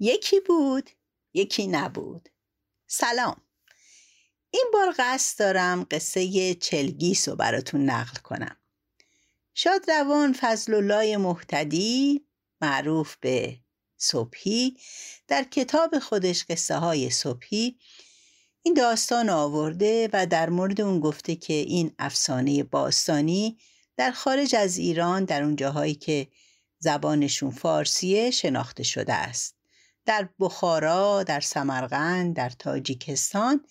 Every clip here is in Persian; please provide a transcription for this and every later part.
یکی بود یکی نبود. سلام. این بار قصد دارم قصه چلگیس رو براتون نقل کنم. شاد روان فضل الله محتدی معروف به صبحی. در کتاب خودش قصه های صبحی این داستان آورده و در مورد اون گفته که این افسانه باستانی در خارج از ایران در اون جاهایی که زبانشون فارسیه شناخته شده است. در بخارا، در سمرقند، در تاجیکستان.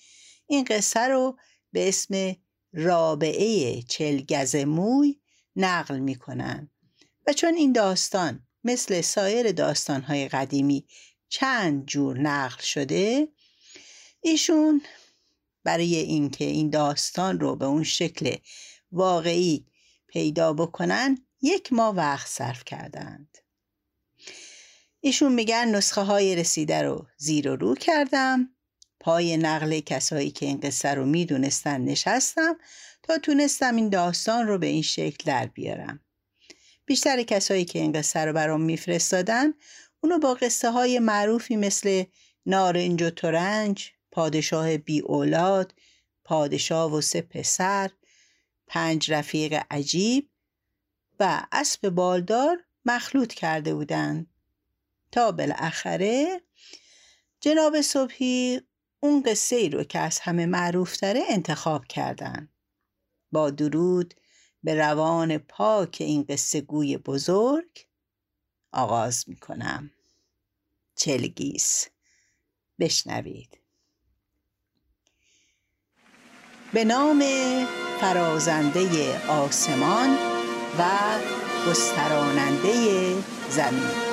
این قصه رو به اسم رابعه چلگز موی نقل می‌کنن. و چون این داستان مثل سایر داستانهای قدیمی چند جور نقل شده ایشون برای اینکه این داستان رو به اون شکل واقعی پیدا بکنن یک ماه وقت صرف کردند. ایشون میگن نسخه های رسیده رو زیر و رو کردم. پای نقل کسایی که این قصه رو می‌دونستن نشستم تا تونستم این داستان رو به این شکل در بیارم. بیشتر کسایی که این قصه رو برام میفرستادن اونو با قصه های معروفی مثل نارنج و ترنج پادشاه بی اولاد پادشاه و سه پسر پنج رفیق عجیب و اسب بالدار مخلوط کرده بودند. تا بالاخره. جناب صبحی اون قصه ای رو که از همه معروف داره انتخاب کردن. با درود به روان پاک این قصه گوی بزرگ آغاز می کنم چلگیس. بشنوید. به نام فرازنده آسمان و گستراننده زمین.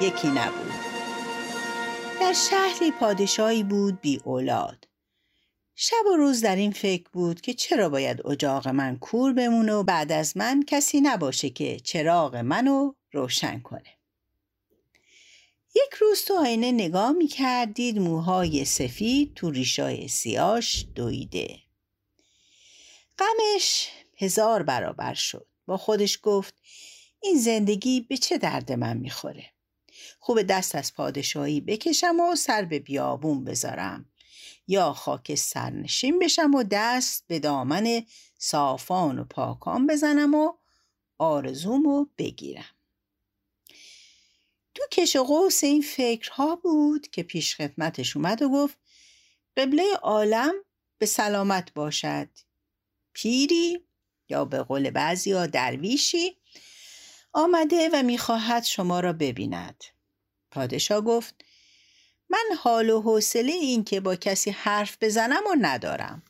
یکی نبود. در شهری پادشاهی بود بی اولاد. شب و روز در این فکر بود که چرا باید اجاق من کور بمونه و بعد از من کسی نباشه که چراغ منو روشن کنه. یک روز تو آینه نگاه می کردید موهای سفید تو ریشای سیاش دویده. غمش هزار برابر شد. با خودش گفت این زندگی به چه درد من می‌خوره؟ خوب دست از پادشاهی بکشم و سر به بیابون بذارم. یا خاک سرنشین بشم و دست به دامن صافان و پاکان بزنم و آرزومو بگیرم. تو کش قوس این فکرها بود که پیش خدمتش اومد و گفت قبله عالم به سلامت باشد. پیری یا به قول بعضی ها درویشی آمده و می‌خواهد شما را ببیند. پادشاه گفت من حال و حوصله این که با کسی حرف بزنم و ندارم.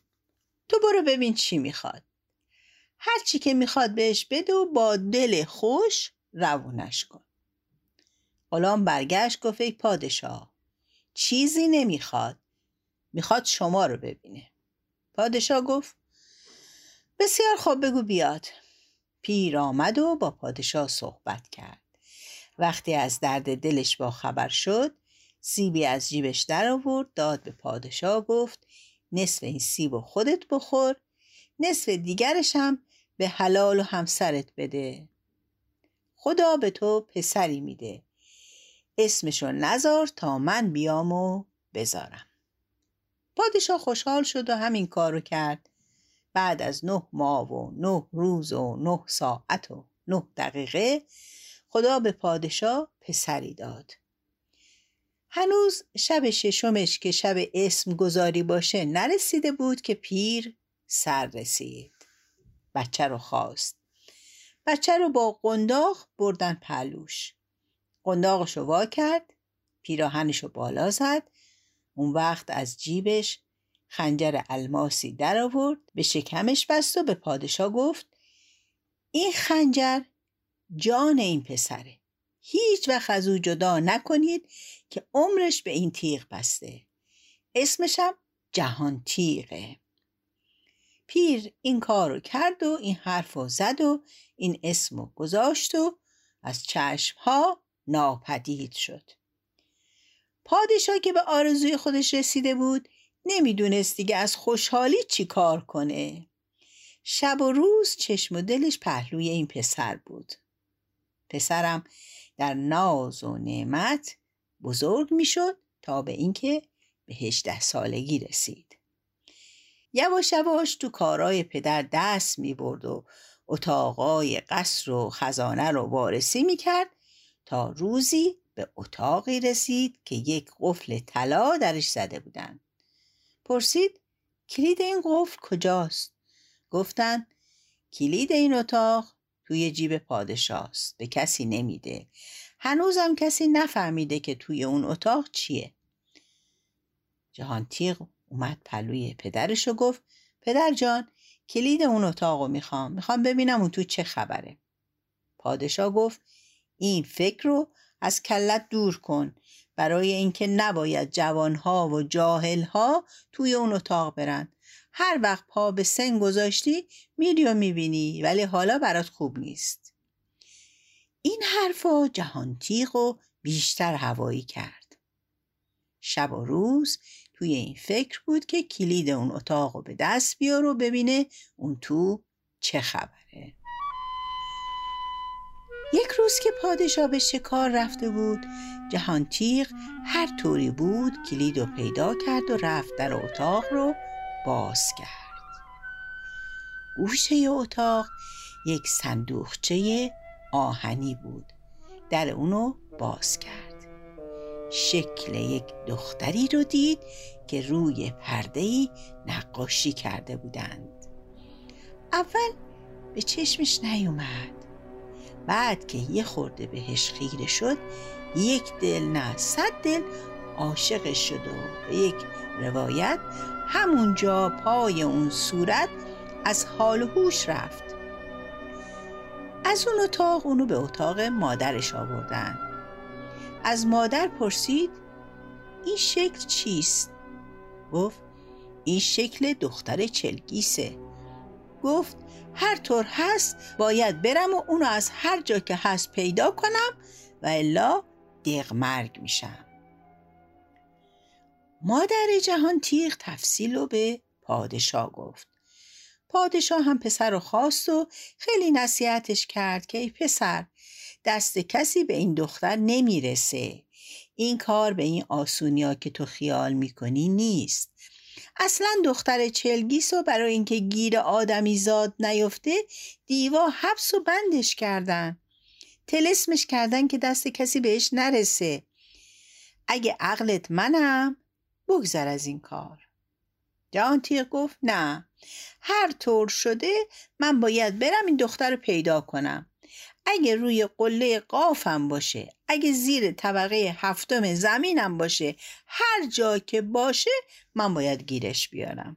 تو برو ببین چی می‌خواد. هر چی که می‌خواد بهش بده و با دل خوش روونش کن. غلام برگشت گفت ای پادشاه چیزی نمی‌خواد. می‌خواد شما رو ببینه. پادشاه گفت بسیار خوب بگو بیاد. پیر آمد و با پادشاه صحبت کرد. وقتی از درد دلش با خبر شد سیبی از جیبش در آورد داد به پادشاه گفت نصف این سیب و خودت بخور نصف دیگرش هم به حلال و همسرت بده. خدا به تو پسری میده. اسمشو نزار تا من بیام و بذارم. پادشاه خوشحال شد و همین کارو کرد. بعد از نه ماه و نه روز و نه ساعت و نه دقیقه خدا به پادشاه پسری داد. هنوز شب ششمش که شب اسم گذاری باشه نرسیده بود که پیر سر رسید. بچه رو خواست. بچه رو با قنداق بردن پلوش قنداقش رو وا کرد پیراهنش رو بالا زد. اون وقت از جیبش خنجر الماسی در آورد به شکمش بست و به پادشاه گفت این خنجر جان این پسره. هیچ وقت از او جدا نکنید که عمرش به این تیغ بسته. اسمشم جهان تیغه. پیر این کار رو کرد و این حرف رو زد و این اسم رو گذاشت و از چشمها ناپدید شد. پادشاه که به آرزوی خودش رسیده بود نمی‌دونست دیگه از خوشحالی چی کار کنه. شب و روز چشم و دلش پهلوی این پسر بود. پسرم در ناز و نعمت بزرگ می‌شد تا به اینکه به هجده سالگی رسید. یواش یواش تو کارای پدر دست می برد و اتاقای قصر و خزانه رو وارسی می کرد تا روزی به اتاقی رسید که یک قفل طلا درش زده بودند. پرسید کلید این قفل کجاست؟ گفتند کلید این اتاق توی جیب پادشاست به کسی نمیده. هنوزم کسی نفهمیده که توی اون اتاق چیه. جهان تیغ اومد پلوی پدرش و گفت پدر جان کلید اون اتاق رو می‌خوام. می‌خوام ببینم اون تو چه خبره. پادشاه گفت این فکر رو از کلت دور کن. برای اینکه نباید جوانها و جاهلها توی اون اتاق برن. هر وقت پا به سن گذاشتی میری و می‌بینی ولی حالا برات خوب نیست. این حرفا جهان تیغ و بیشتر هوایی کرد. شب و روز توی این فکر بود که کلید اون اتاق رو به دست بیار و ببینه اون تو چه خبره. یک روز که پادشاه به شکار رفته بود جهان تیغ هر طوری بود کلید رو پیدا کرد و رفت در اتاق رو باز کرد. گوشه اتاق یک صندوقچه آهنی بود. در اونو باز کرد. شکل یک دختری رو دید که روی پرده نقاشی کرده بودند. اول به چشمش نیومد. بعد که یه خورده بهش خیره شد یک دل نه صد دل عاشقش شد و به یک روایت همونجا پای اون صورت از حال هوش رفت. از اون اتاق اونو به اتاق مادرش آوردن. از مادر پرسید این شکل چیست؟ گفت این شکل دختر چلگیسه. گفت هر طور هست باید برم و اونو از هر جا که هست پیدا کنم و الا دق مرگ میشم. مادر جهان تیغ تفصیل رو به پادشاه گفت. پادشاه هم پسر رو خواست و خیلی نصیحتش کرد که ای پسر دست کسی به این دختر نمی‌رسه. این کار به این آسونیا که تو خیال می‌کنی نیست. اصلا دختر چلگیس و برای اینکه گیر آدمی زاد نیفته دیوا حبس و بندش کردن. تلسمش کردن که دست کسی بهش نرسه. اگه عقلت منم بگذر از این کار. جهان تیغ گفت نه. هر طور شده من باید برم این دختر رو پیدا کنم. اگه روی قله قافم باشه اگه زیر طبقه هفتم زمینم باشه هر جا که باشه من باید گیرش بیارم.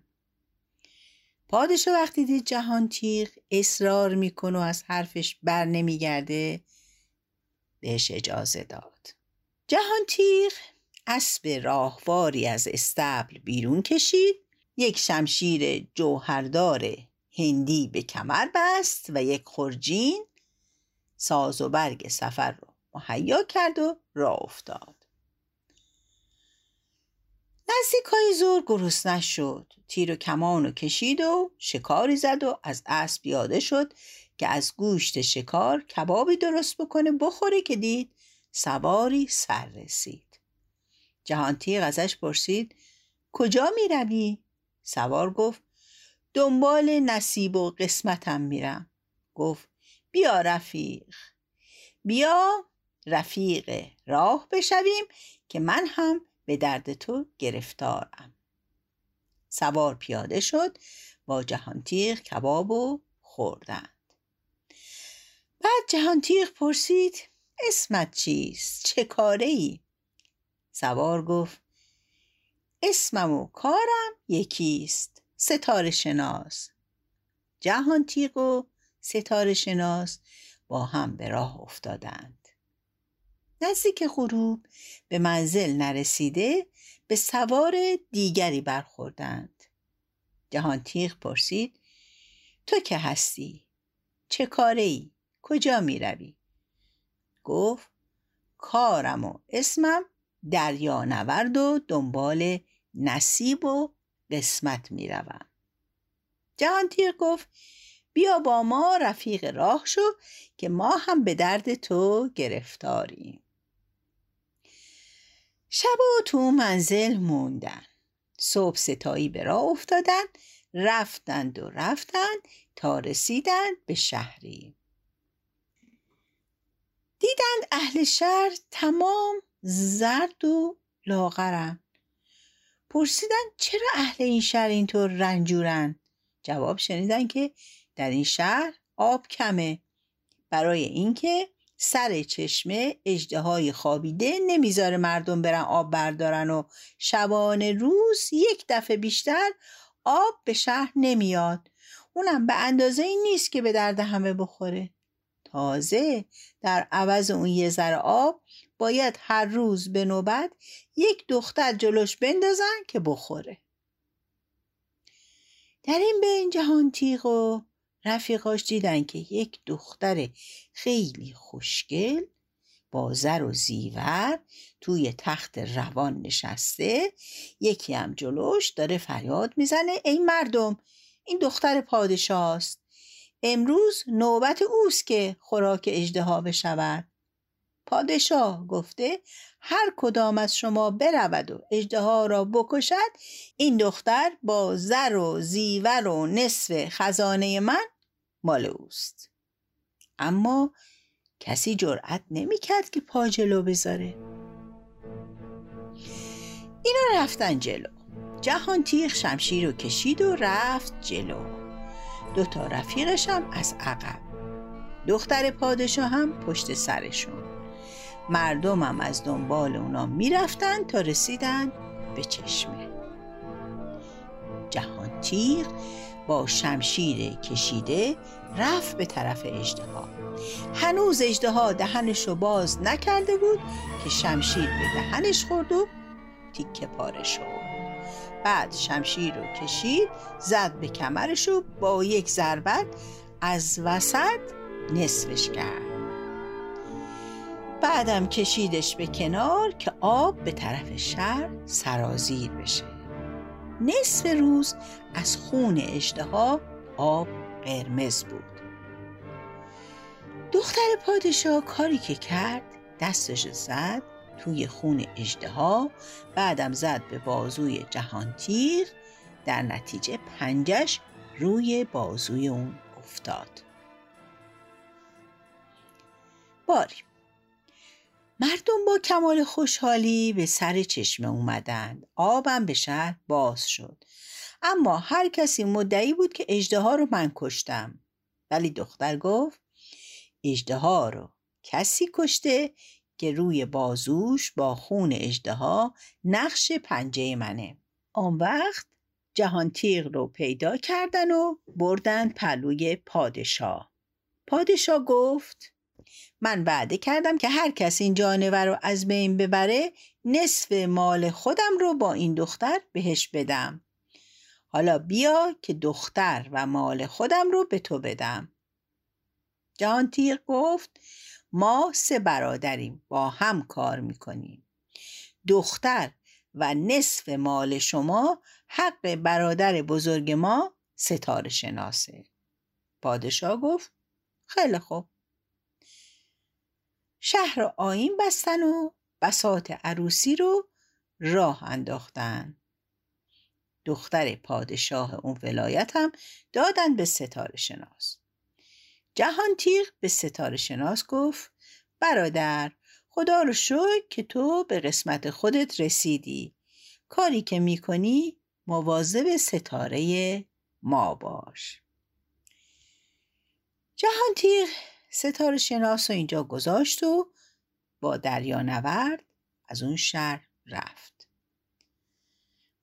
پادشاه وقتی دید جهان تیغ اصرار می‌کنه و از حرفش بر نمیگرده بهش اجازه داد. جهان تیغ اسب راهواری از استبل بیرون کشید یک شمشیر جوهردار هندی به کمر بست و یک خرجین ساز و برگ سفر رو مهیا کرد و راه افتاد. نزدیک های زور گروس نشد. تیر و کمان و کشید و شکاری زد و از اسب پیاده شد که از گوشت شکار کبابی درست بکنه بخوره که دید سواری سر رسید. جهان تیغ ازش پرسید کجا می روی؟ سوار گفت دنبال نصیب و قسمتم میرم. گفت بیا رفیق. بیا رفیق راه بشویم که من هم به درد تو گرفتارم. سوار پیاده شد با جهانتیغ کباب و خوردند. بعد جهانتیغ پرسید اسمت چیست؟ چه کاره ای سوار گفت اسمم و کارم یکیست ستاره شناس. جهانتیغ و ستاره شناس با هم به راه افتادند نزدیک غروب به منزل نرسیده به سوار دیگری برخوردند جهان تیغ پرسید تو که هستی چه کاره ای کجا می روی؟ گفت کارم و اسمم دریا نورد و دنبال نصیب و قسمت می روم. جهانتیر گفت بیا با ما رفیق راه شو که ما هم به درد تو گرفتاریم. شب و تو منزل موندن. صبح ستایی به راه افتادن رفتند و رفتند تا رسیدند به شهری. دیدند اهل شهر تمام زرد و لاغرن. پرسیدن چرا اهل این شهر اینطور رنجورن؟ جواب شنیدن که در این شهر آب کمه. برای اینکه سر چشمه های خوابیده نمی‌ذاره مردم برن آب بردارن و شبانه روز یک دفعه بیشتر آب به شهر نمیاد. اونم به اندازه این نیست که به درد همه بخوره. تازه در عوض اون یه ذره آب باید هر روز به نوبت یک دختر جلوش بندازن که بخوره. در این بین جهان تیغ و رفیقاش دیدن که یک دختر خیلی خوشگل با زر و زیور توی تخت روان نشسته یکی هم جلوش داره فریاد می‌زنه ای مردم این دختر پادشاست. امروز نوبت اوست که خوراک اجدها بشود. پادشاه گفته هر کدام از شما برود و اجدها را بکشد این دختر با زر و زیور و نصف خزانه من مال اوست. اما کسی جرأت نمی‌کرد که پا جلو بذاره. اینا رفتن جلو. جهان تیغ شمشیر رو کشید و رفت جلو. دو تا رفیقش هم از عقب. دختر پادشاه هم پشت سرشون. مردم هم از دنبال اونا می‌رفتن تا رسیدن به چشمه. جهان تیغ با شمشیر کشیده رفت به طرف اجدها هنوز اجدها دهنش رو باز نکرده بود که شمشیر به دهنش خورد و تیکه پاره شد بعد شمشیر رو کشید زد به کمرش و با یک ضربت از وسط نصفش کرد. بعدم کشیدش به کنار که آب به طرف شهر سرازیر بشه. نصف روز از خون اشتها آب قرمز بود. دختر پادشاه کاری که کرد دستش زد توی خون اجدها بعدم زد به بازوی جهان تیر در نتیجه پنجش روی بازوی اون افتاد. باری. مردم با کمال خوشحالی به سر چشمه اومدند. آبم به شهر باز شد. اما هر کسی مدعی بود که اجده رو من کشتم. ولی دختر گفت اجده رو کسی کشته که روی بازوش با خون اجده نقش پنجه منه. آن وقت جهان تیغ رو پیدا کردن و بردن پلوی پادشاه. پادشاه گفت من وعده کردم که هر کس این جانور رو از بین ببره نصف مال خودم رو با این دختر بهش بدم. حالا بیا که دختر و مال خودم رو به تو بدم. جهان تیر گفت ما سه برادریم با هم کار می‌کنیم. دختر و نصف مال شما حق برادر بزرگ ما ستاره شناسه. پادشاه گفت خیلی خوب. شهر آین بستن و بسات عروسی رو راه انداختن. دختر پادشاه اون ولایت هم دادن به ستاره شناس. جهان تیغ به ستاره شناس گفت برادر خدا رو شکر که تو به قسمت خودت رسیدی. کاری که می‌کنی مواظب ستاره ما باش. جهان تیغ ستاره شناس رو اینجا گذاشت و با دریا نورد از اون شهر رفت.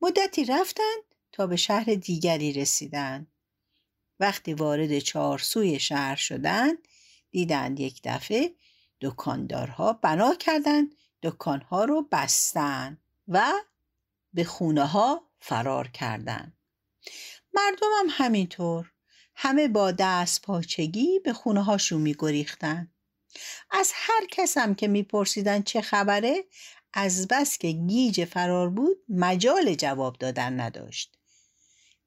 مدتی رفتند تا به شهر دیگری رسیدند وقتی وارد چهارسوی شهر شدند دیدند یک دفعه دکاندارها بنا کردند دکانها رو بستن و به خونه ها فرار کردند مردم هم همینطور. همه با دست پاچگی به خونه هاشون می گریختن. از هر کسم که میپرسیدن چه خبره از بس که گیج فرار بود مجال جواب دادن نداشت.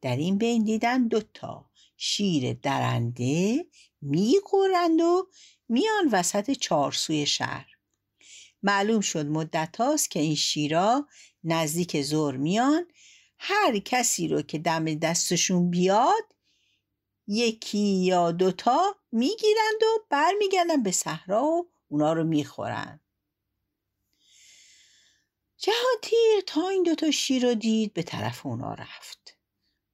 در این بین دیدن دوتا شیر درنده می‌خورند و میان وسط چارسوی شهر. معلوم شد مدت هاست که این شیرا نزدیک زور میان. هر کسی رو که دم دستشون بیاد یکی یا دوتا می‌گیرند و برمیگردن به صحرا و اونا رو می‌خورن جهانگیر تا این دوتا شیر رو دید به طرف اونا رفت.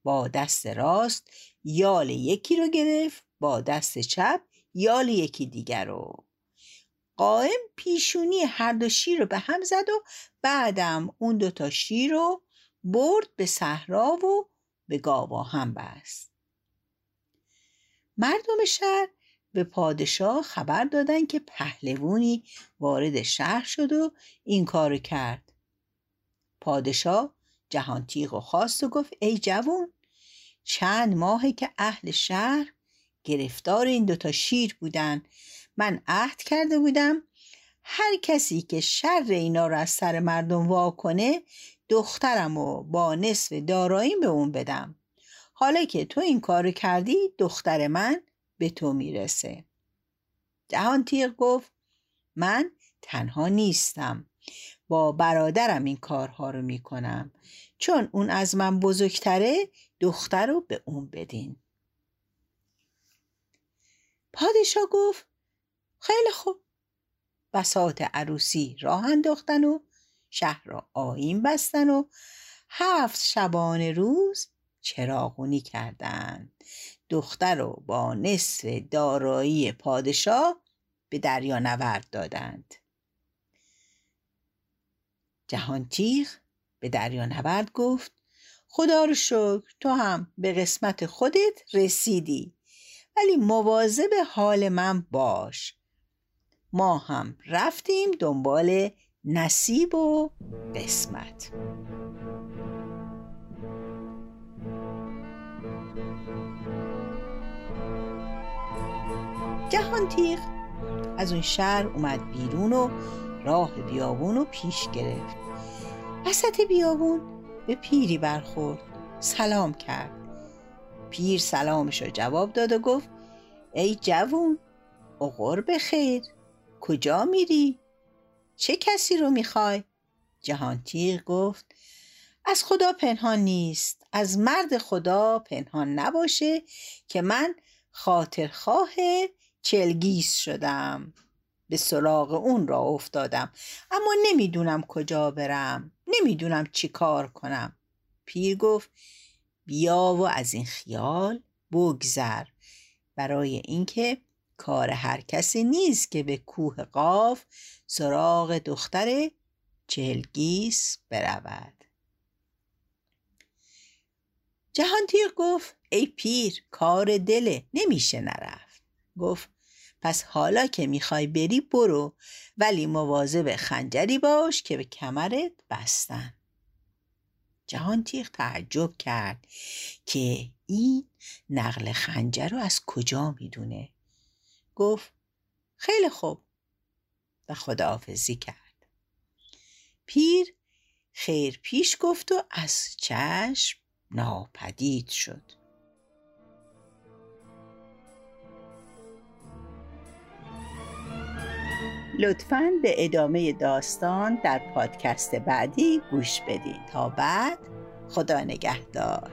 با دست راست یال یکی رو گرفت با دست چپ یال یکی دیگر رو. قائم پیشونی هر دو شیر رو به هم زد و بعدم اون دوتا شیر رو برد به صحرا و به گاوا هم بست. مردم شهر به پادشاه خبر دادن که پهلوونی وارد شهر شد و این کار کرد. پادشاه جهان تیغ و خواست و گفت ای جوون چند ماهه که اهل شهر گرفتار این دوتا شیر بودن. من عهد کرده بودم هر کسی که شر اینا رو از سر مردم وا کنه دخترم و با نصف داراییم به اون بدم. حالا که تو این کار کردی دختر من به تو می‌رسه. جهان تیغ گفت من تنها نیستم. با برادرم این کارها رو می‌کنم. چون اون از من بزرگتره دختر رو به اون بدین. پادشاه گفت خیلی خوب. بسات عروسی راه انداختن و شهر را آین بستن و هفت شبانه روز چراغونی کردند دختر رو با نصف دارایی پادشاه به دریا نورد دادند. جهانتیغ به دریا نورد گفت خدا رو شکر تو هم به قسمت خودت رسیدی ولی مواظب حال من باش. ما هم رفتیم دنبال نصیب و قسمت. جهان تیغ. از اون شهر اومد بیرون و راه بیابون رو پیش گرفت. وسط بیابون به پیری برخورد. سلام کرد. پیر سلامش رو جواب داد و گفت ای جوون اغر بخیر. کجا میری؟ چه کسی رو می‌خوای؟ جهانتیغ گفت از خدا پنهان نیست. از مرد خدا پنهان نباشه که من خاطرخواه چلگیس شدم. به سراغ اون را افتادم. اما نمی‌دونم کجا برم. نمی‌دونم چی کار کنم. پیر گفت بیا و از این خیال بگذر. برای اینکه کار هر کسی نیست که به کوه قاف سراغ دختر چلگیس برود. جهانتیر گفت ای پیر کار دله نمیشه نرفت. گفت پس حالا که می‌خوای بری برو ولی مواظب خنجری باش که به کمرت بستن. جهان تیغ تعجب کرد که این نقل خنجر رو از کجا می‌دونه. گفت خیلی خوب. و خداحافظی کرد. پیر خیر پیش گفت و از چشم ناپدید شد. لطفا به ادامه داستان در پادکست بعدی گوش بدید تا بعد خدا نگهدار.